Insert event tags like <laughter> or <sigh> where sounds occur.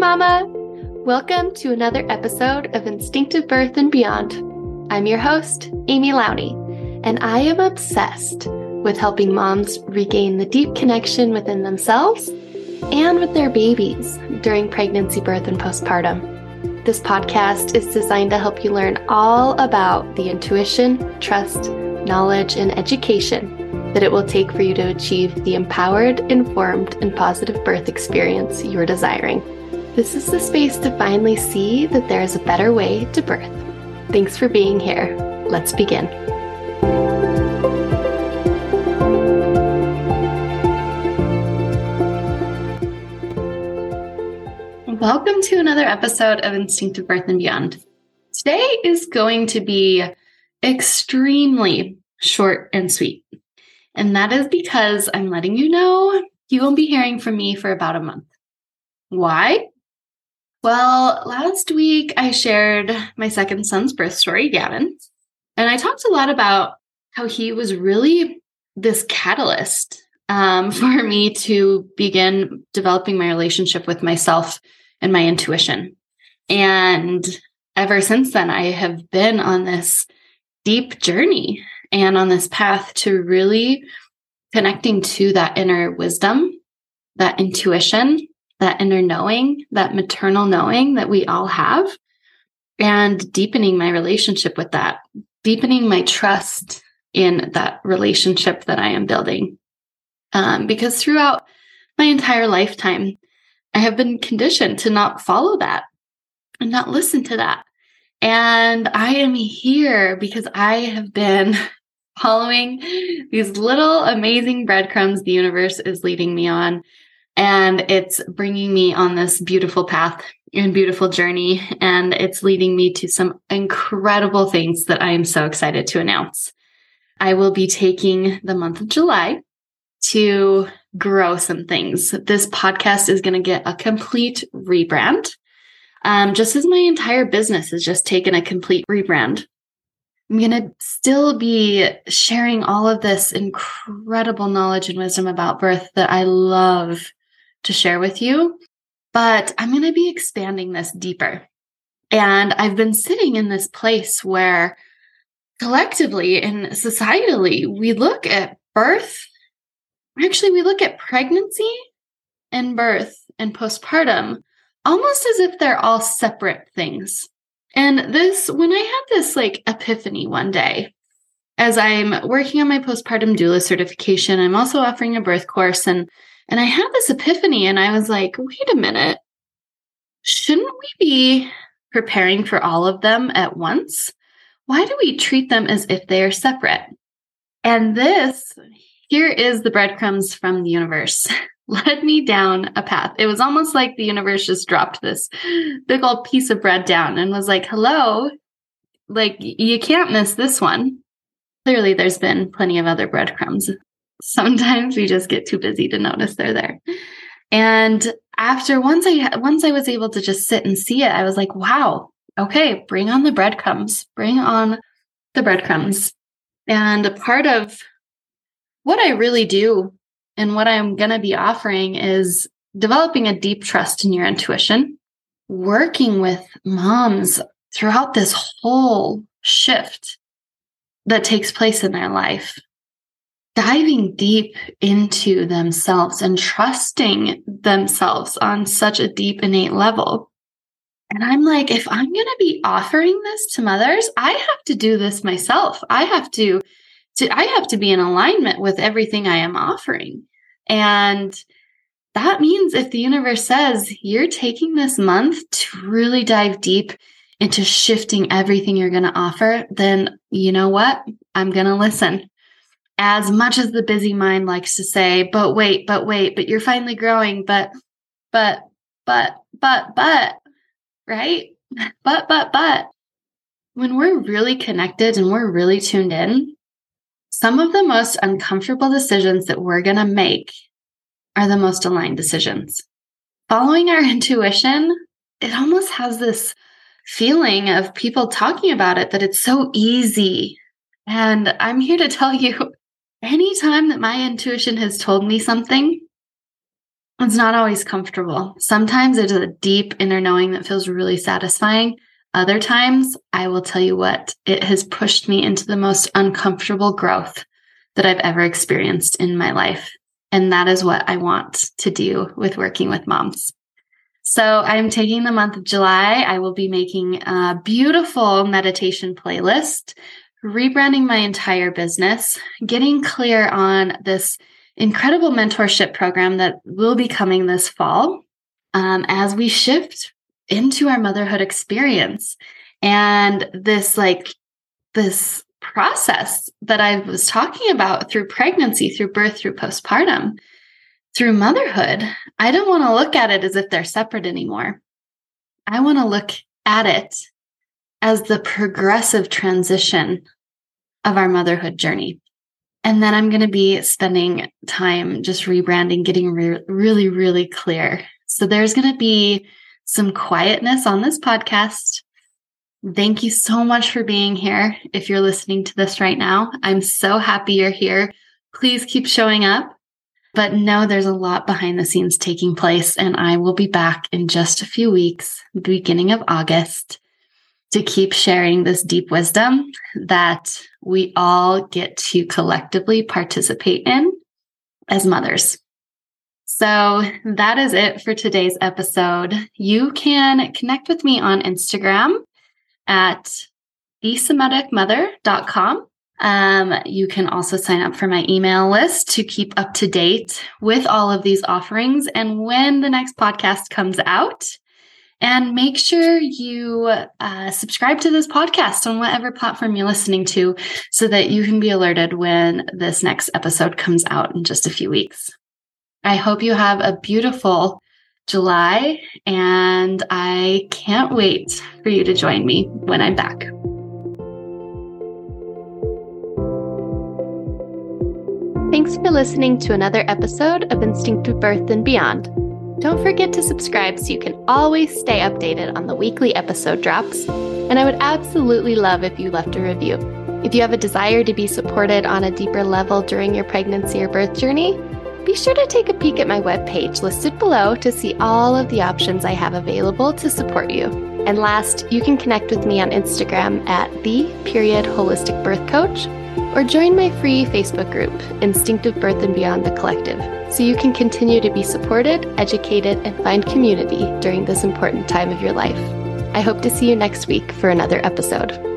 Mama! Welcome to another episode of Instinctive Birth and Beyond. I'm your host, Amy Lowney, and I am obsessed with helping moms regain the deep connection within themselves and with their babies during pregnancy, birth, and postpartum. This podcast is designed to help you learn all about the intuition, trust, knowledge, and education that it will take for you to achieve the empowered, informed, and positive birth experience you're desiring. This is the space to finally see that there is a better way to birth. Thanks for being here. Let's begin. Welcome to another episode of Instinctive Birth and Beyond. Today is going to be extremely short and sweet. And that is because I'm letting you know you won't be hearing from me for about a month. Why? Well, last week I shared my second son's birth story, Gavin, and I talked a lot about how he was really this catalyst um, <laughs> for me to begin developing my relationship with myself and my intuition. And ever since then, I have been on this deep journey and on this path to really connecting to that inner wisdom, that intuition, that inner knowing, that maternal knowing that we all have, and deepening my relationship with that, deepening my trust in that relationship that I am building. Um, because throughout my entire lifetime, I have been conditioned to not follow that and not listen to that. And I am here because I have been <laughs> following these little amazing breadcrumbs the universe is leading me on and it's bringing me on this beautiful path and beautiful journey. And it's leading me to some incredible things that I am so excited to announce. I will be taking the month of July to grow some things. This podcast is going to get a complete rebrand. Um, just as my entire business has just taken a complete rebrand. I'm going to still be sharing all of this incredible knowledge and wisdom about birth that I love to share with you, but I'm going to be expanding this deeper. And I've been sitting in this place where collectively and societally, we look at birth. Actually, we look at pregnancy and birth and postpartum almost as if they're all separate things. And this, when I had this like epiphany one day, as I'm working on my postpartum doula certification, I'm also offering a birth course and and I had this epiphany and I was like, wait a minute. Shouldn't we be preparing for all of them at once? Why do we treat them as if they are separate? And this, here is the breadcrumbs from the universe, <laughs> led me down a path. It was almost like the universe just dropped this big old piece of bread down and was like, hello, like you can't miss this one. Clearly, there's been plenty of other breadcrumbs Sometimes we just get too busy to notice they're there. And after once I once I was able to just sit and see it, I was like, wow, okay, bring on the breadcrumbs, bring on the breadcrumbs. And a part of what I really do and what I'm going to be offering is developing a deep trust in your intuition, working with moms throughout this whole shift that takes place in their life diving deep into themselves and trusting themselves on such a deep innate level. And I'm like, if I'm going to be offering this to mothers, I have to do this myself. I have to, to I have to be in alignment with everything I am offering. And that means if the universe says you're taking this month to really dive deep into shifting everything you're going to offer, then you know what? I'm going to listen as much as the busy mind likes to say, but wait, but wait, but you're finally growing, but, but, but, but, but, right? But, but, but, when we're really connected and we're really tuned in, some of the most uncomfortable decisions that we're going to make are the most aligned decisions. Following our <laughs> intuition, it almost has this feeling of people talking about it that it's so easy. And I'm here to tell <laughs> you anytime that my intuition has told me something, it's not always comfortable. Sometimes it's a deep inner knowing that feels really satisfying. Other times, I will tell you what, it has pushed me into the most uncomfortable growth that I've ever experienced in my life. And that is what I want to do with working with moms. So I'm taking the month of July. I will be making a beautiful meditation playlist, rebranding my entire business, getting clear on this incredible mentorship program that will be coming this fall um, as we shift into our motherhood experience and this like this process that I was talking about through pregnancy, through birth, through postpartum, through motherhood. I don't want to look at it as if they're separate anymore. I want to look at it as the progressive transition of our motherhood journey. And then I'm going to be spending time just rebranding, getting re- really, really clear. So there's going to be some quietness on this podcast. Thank you so much for being here. If you're listening to this right now, I'm so happy you're here. Please keep showing up. But know there's a lot behind the scenes taking place, and I will be back in just a few weeks, beginning of August, to keep sharing this deep wisdom that we all get to collectively participate in as mothers. So that is it for today's episode. You can connect with me on Instagram at thesomaticmother.com. Um, you can also sign up for my email list to keep up to date with all of these offerings and when the next podcast comes out. And make sure you uh, subscribe to this podcast on whatever platform you're listening to so that you can be alerted when this next episode comes out in just a few weeks. I hope you have a beautiful July, and I can't wait for you to join me when I'm back. Thanks for listening to another episode of Instinctive Birth and Beyond. Don't forget to subscribe so you can always stay updated on the weekly episode drops. And I would absolutely love if you left a review. If you have a desire to be supported on a deeper level during your pregnancy or birth journey, be sure to take a peek at my webpage listed below to see all of the options I have available to support you. And last, you can connect with me on Instagram at the period holistic birth coach or join my free Facebook group, Instinctive Birth and Beyond the Collective, so you can continue to be supported, educated, and find community during this important time of your life. I hope to see you next week for another episode.